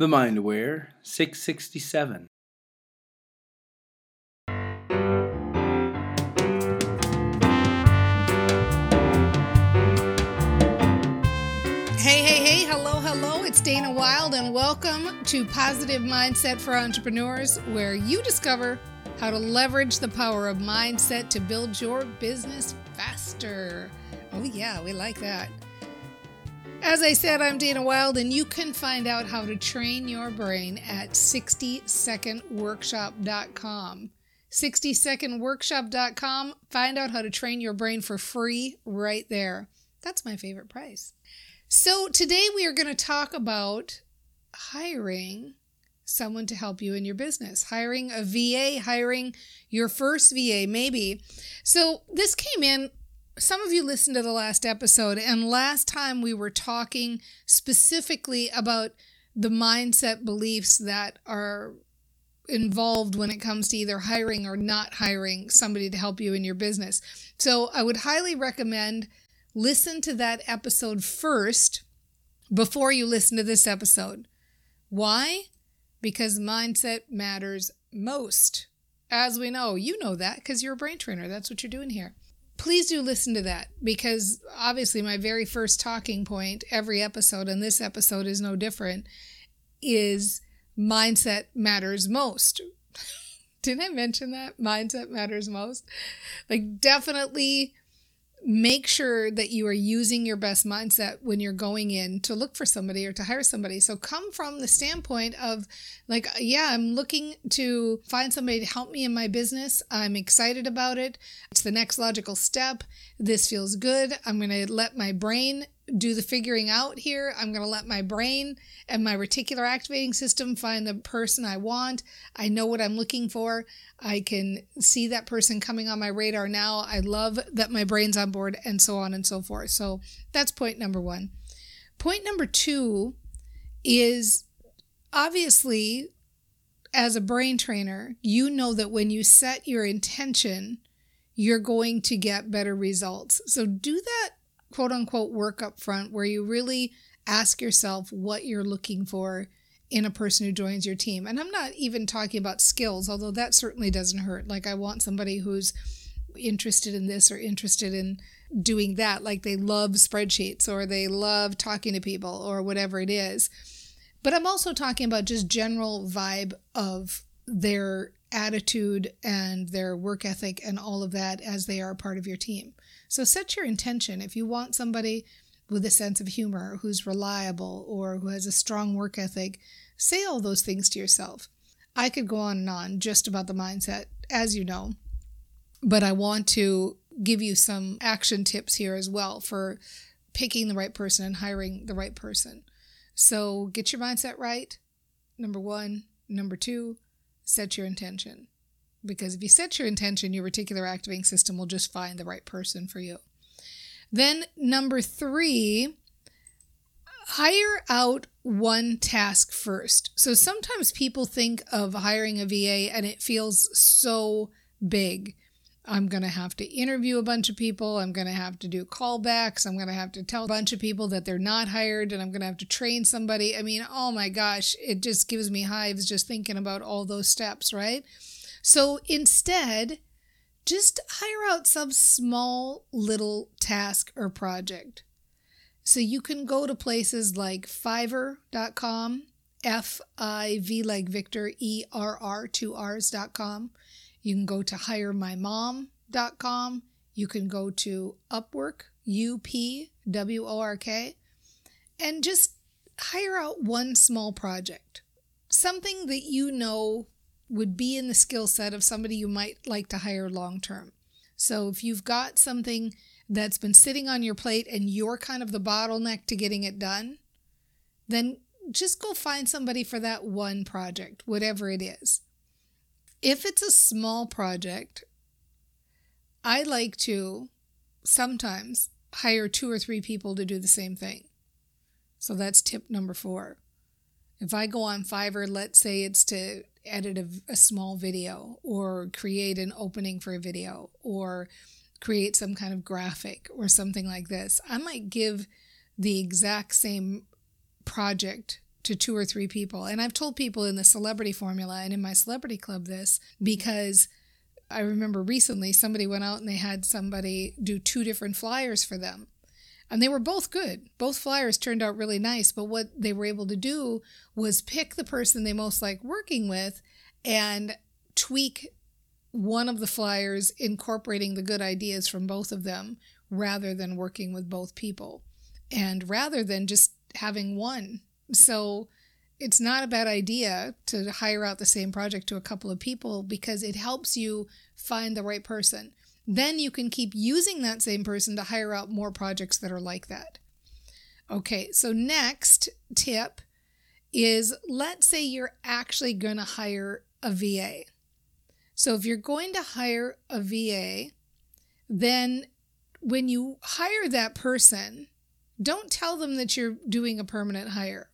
The Mindaware 667. Hey, hey, hey, hello, hello. It's Dana Wilde, and welcome to Positive Mindset for Entrepreneurs, where you discover how to leverage the power of mindset to build your business faster. Oh, yeah, we like that. As I said, I'm Dana Wilde, and you can find out how to train your brain at 60secondworkshop.com. 60secondworkshop.com. Find out how to train your brain for free right there. That's my favorite price. So, today we are going to talk about hiring someone to help you in your business, hiring a VA, hiring your first VA, maybe. So, this came in. Some of you listened to the last episode, and last time we were talking specifically about the mindset beliefs that are involved when it comes to either hiring or not hiring somebody to help you in your business. So, I would highly recommend listen to that episode first before you listen to this episode. Why? Because mindset matters most. As we know, you know that because you're a brain trainer. That's what you're doing here. Please do listen to that because obviously, my very first talking point every episode, and this episode is no different, is mindset matters most. Didn't I mention that? Mindset matters most. Like, definitely make sure that you are using your best mindset when you're going in to look for somebody or to hire somebody. So come from the standpoint of like, yeah, I'm looking to find somebody to help me in my business. I'm excited about it. It's the next logical step. This feels good. I'm going to let my brain do the figuring out here. I'm going to let my brain and my reticular activating system find the person I want. I know what I'm looking for. I can see that person coming on my radar now. I love that my brain's on board, and so on and so forth. So that's point number one. Point number two is obviously, as a brain trainer, you know that when you set your intention, you're going to get better results. So do that quote unquote work up front where you really ask yourself what you're looking for in a person who joins your team. And I'm not even talking about skills, although that certainly doesn't hurt. Like, I want somebody who's interested in this or interested in doing that. Like, they love spreadsheets or they love talking to people or whatever it is. But I'm also talking about just general vibe of their attitude and their work ethic and all of that as they are part of your team. So set your intention. If you want somebody with a sense of humor, who's reliable, or who has a strong work ethic, say all those things to yourself. I could go on and on just about the mindset, as you know, but I want to give you some action tips here as well for picking the right person and hiring the right person. So get your mindset right, number one. Number two, set your intention. Because if you set your intention, your reticular activating system will just find the right person for you. Then, number three, hire out one task first. So sometimes people think of hiring a VA and it feels so big. I'm going to have to interview a bunch of people. I'm going to have to do callbacks. I'm going to have to tell a bunch of people that they're not hired and I'm going to have to train somebody. I mean, oh my gosh, it just gives me hives just thinking about all those steps, right? So instead, just hire out some small little task or project. So you can go to places like fiverr.com, F I V like Victor, E R R, two R's.com. You can go to hiremymom.com. You can go to Upwork, U P W O R K, and just hire out one small project. Something that you know would be in the skill set of somebody you might like to hire long term. So if you've got something that's been sitting on your plate and you're kind of the bottleneck to getting it done, then just go find somebody for that one project, whatever it is. If it's a small project, I like to sometimes hire two or three people to do the same thing. So that's tip number four. If I go on Fiverr, let's say it's to edit a, a, small video or create an opening for a video or create some kind of graphic or something like this, I might give the exact same project to two or three people. And I've told people in the celebrity formula and in my celebrity club this because I remember recently somebody went out and they had somebody do two different flyers for them. And they were both good. Both flyers turned out really nice. But what they were able to do was pick the person they most like working with and tweak one of the flyers, incorporating the good ideas from both of them rather than working with both people and rather than just having one. So it's not a bad idea to hire out the same project to a couple of people because it helps you find the right person. Then you can keep using that same person to hire out more projects that are like that. Okay, so next tip is let's say you're actually going to hire a VA. So if you're going to hire a VA, then when you hire that person, don't tell them that you're doing a permanent hire.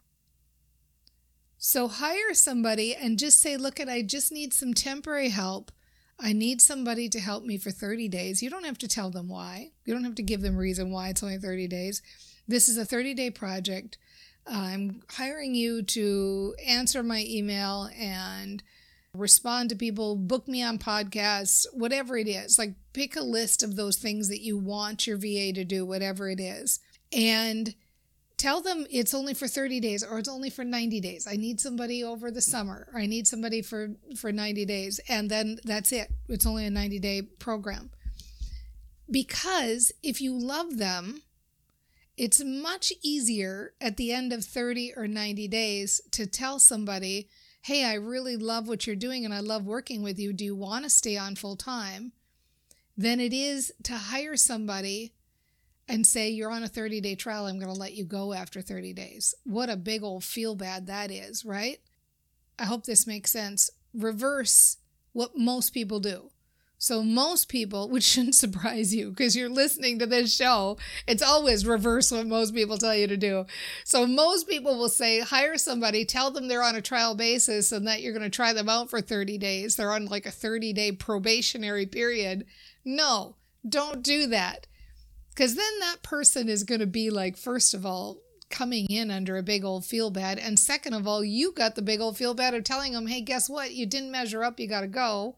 So hire somebody and just say, look, at I just need some temporary help. I need somebody to help me for 30 days. You don't have to tell them why. You don't have to give them reason why it's only 30 days. This is a 30 day project. I'm hiring you to answer my email and respond to people, book me on podcasts, whatever it is. Like pick a list of those things that you want your VA to do, whatever it is. And tell them it's only for 30 days or it's only for 90 days. I need somebody over the summer. Or I need somebody for for 90 days and then that's it. It's only a 90-day program. Because if you love them, it's much easier at the end of 30 or 90 days to tell somebody, "Hey, I really love what you're doing and I love working with you. Do you want to stay on full time?" than it is to hire somebody and say you're on a 30 day trial i'm going to let you go after 30 days. What a big old feel bad that is right? I hope this makes sense. Reverse what most people do. So most people which shouldn't surprise you because you're listening to this show it's always reverse what most people tell you to do. So most people will say hire somebody tell them they're on a trial basis and that you're going to try them out for 30 days. They're on like a 30 day probationary period. No don't do that because then that person is going to be like, first of all, coming in under a big old feel bad. And second of all, you got the big old feel bad of telling them, hey, guess what? You didn't measure up. You got to go,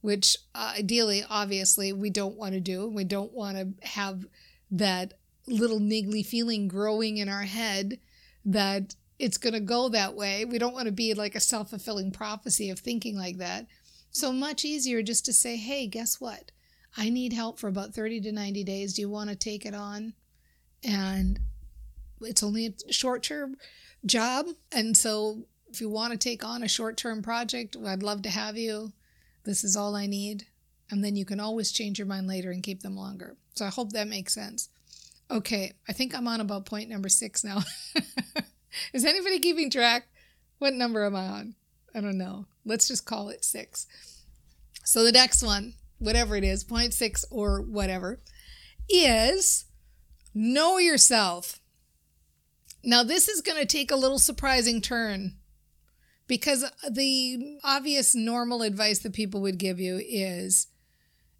which uh, ideally, obviously, we don't want to do. We don't want to have that little niggly feeling growing in our head that it's going to go that way. We don't want to be like a self fulfilling prophecy of thinking like that. So much easier just to say, hey, guess what? I need help for about 30 to 90 days. Do you want to take it on? And it's only a short term job. And so if you want to take on a short term project, I'd love to have you. This is all I need. And then you can always change your mind later and keep them longer. So I hope that makes sense. Okay, I think I'm on about point number six now. is anybody keeping track? What number am I on? I don't know. Let's just call it six. So the next one whatever it is, 0.6 or whatever, is know yourself. Now, this is going to take a little surprising turn because the obvious normal advice that people would give you is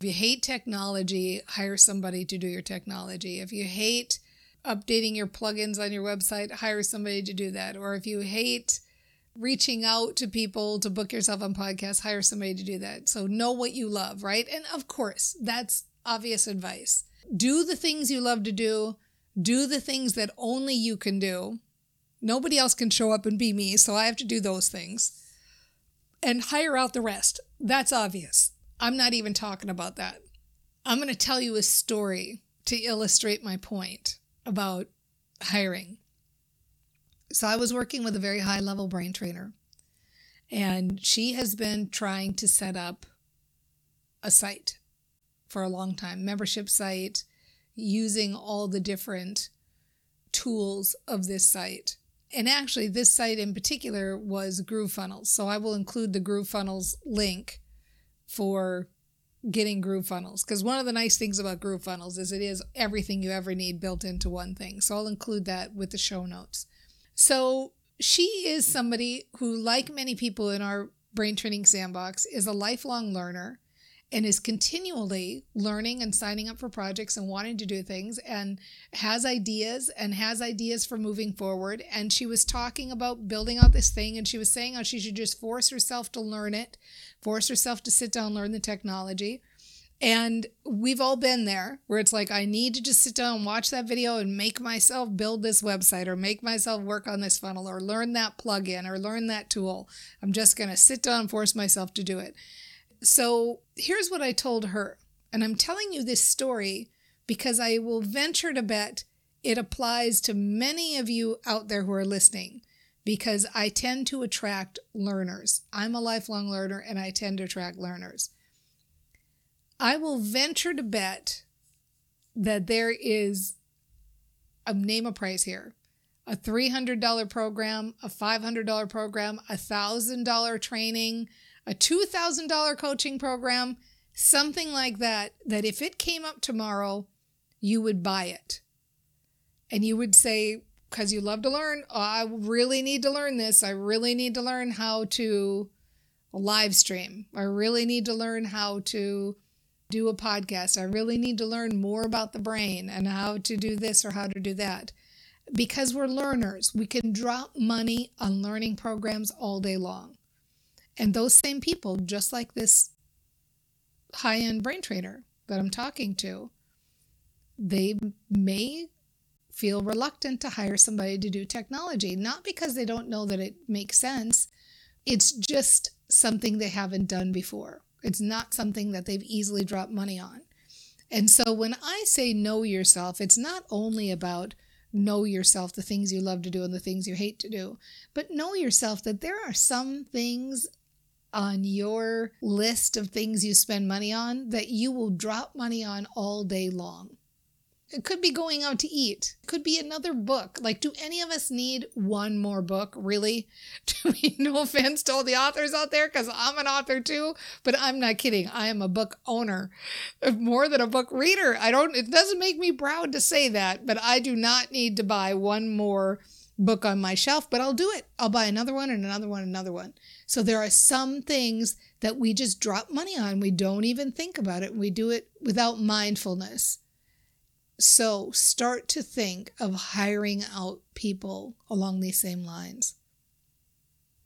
if you hate technology, hire somebody to do your technology. If you hate updating your plugins on your website, hire somebody to do that. Or if you hate reaching out to people to book yourself on podcasts, hire somebody to do that. So know what you love, right? And of course, that's obvious advice. Do the things you love to do, do the things that only you can do. Nobody else can show up and be me, so I have to do those things. And hire out the rest. That's obvious. I'm not even talking about that. I'm going to tell you a story to illustrate my point about hiring. So I was working with a very high level brain trainer, and she has been trying to set up a site for a long time, membership site, using all the different tools of this site. And actually, this site in particular was GrooveFunnels. So I will include the GrooveFunnels link for getting GrooveFunnels because one of the nice things about GrooveFunnels is it is everything you ever need built into one thing. So I'll include that with the show notes. So she is somebody who, like many people in our brain training sandbox, is a lifelong learner and is continually learning and signing up for projects and wanting to do things and has ideas and has ideas for moving forward. And she was talking about building out this thing and she was saying how she should just force herself to learn it, force herself to sit down, and learn the technology. And we've all been there where it's like, I need to just sit down and watch that video and make myself build this website or make myself work on this funnel or learn that plugin or learn that tool. I'm just going to sit down and force myself to do it. So here's what I told her. And I'm telling you this story because I will venture to bet it applies to many of you out there who are listening because I tend to attract learners. I'm a lifelong learner and I tend to attract learners. I will venture to bet that there is a name a price here a $300 program, a $500 program, a $1,000 training, a $2,000 coaching program, something like that, that if it came up tomorrow, you would buy it. And you would say, because you love to learn, oh, I really need to learn this. I really need to learn how to live stream. I really need to learn how to do a podcast. I really need to learn more about the brain and how to do this or how to do that. Because we're learners, we can drop money on learning programs all day long. And those same people, just like this high end brain trainer that I'm talking to, they may feel reluctant to hire somebody to do technology, not because they don't know that it makes sense. It's just something they haven't done before. It's not something that they've easily dropped money on. And so when I say know yourself, it's not only about know yourself, the things you love to do and the things you hate to do, but know yourself that there are some things on your list of things you spend money on that you will drop money on all day long. It could be going out to eat. It could be another book. Like, do any of us need one more book? Really? Do we, no offense to all the authors out there, because I'm an author too, but I'm not kidding. I am a book owner more than a book reader. I don't, it doesn't make me proud to say that, but I do not need to buy one more book on my shelf, but I'll do it. I'll buy another one and another one, another one. So there are some things that we just drop money on. We don't even think about it. We do it without mindfulness. So start to think of hiring out people along these same lines.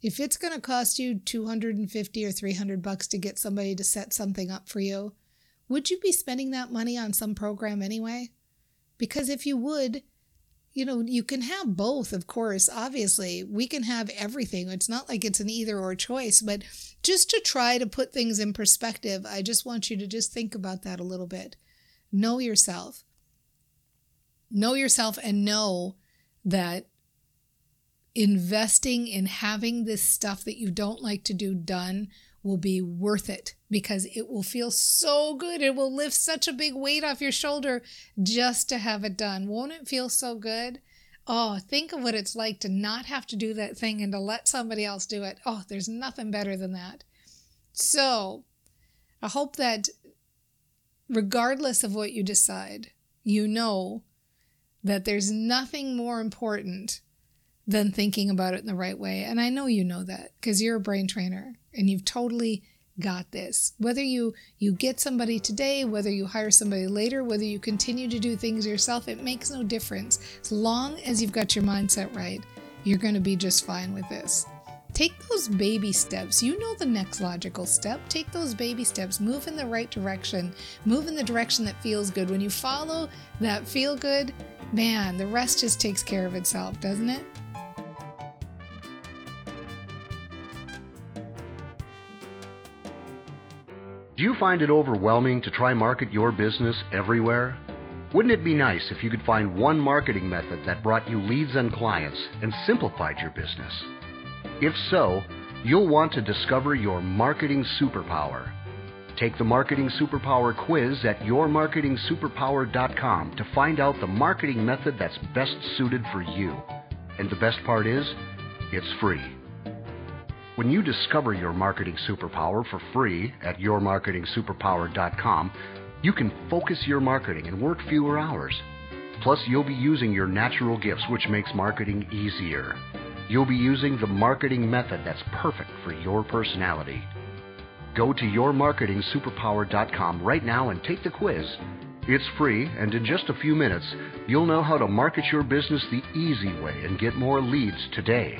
If it's going to cost you 250 or 300 bucks to get somebody to set something up for you, would you be spending that money on some program anyway? Because if you would, you know, you can have both, of course. Obviously, we can have everything. It's not like it's an either or choice, but just to try to put things in perspective, I just want you to just think about that a little bit. Know yourself. Know yourself and know that investing in having this stuff that you don't like to do done will be worth it because it will feel so good. It will lift such a big weight off your shoulder just to have it done. Won't it feel so good? Oh, think of what it's like to not have to do that thing and to let somebody else do it. Oh, there's nothing better than that. So, I hope that regardless of what you decide, you know that there's nothing more important than thinking about it in the right way. And I know you know that because you're a brain trainer and you've totally got this. Whether you you get somebody today, whether you hire somebody later, whether you continue to do things yourself, it makes no difference. As long as you've got your mindset right, you're going to be just fine with this. Take those baby steps. You know the next logical step. Take those baby steps. Move in the right direction. Move in the direction that feels good. When you follow that feel good, man, the rest just takes care of itself, doesn't it? Do you find it overwhelming to try market your business everywhere? Wouldn't it be nice if you could find one marketing method that brought you leads and clients and simplified your business? If so, you'll want to discover your marketing superpower. Take the Marketing Superpower quiz at yourmarketingsuperpower.com to find out the marketing method that's best suited for you. And the best part is, it's free. When you discover your marketing superpower for free at yourmarketingsuperpower.com, you can focus your marketing and work fewer hours. Plus, you'll be using your natural gifts, which makes marketing easier. You'll be using the marketing method that's perfect for your personality. Go to yourmarketingsuperpower.com right now and take the quiz. It's free, and in just a few minutes, you'll know how to market your business the easy way and get more leads today.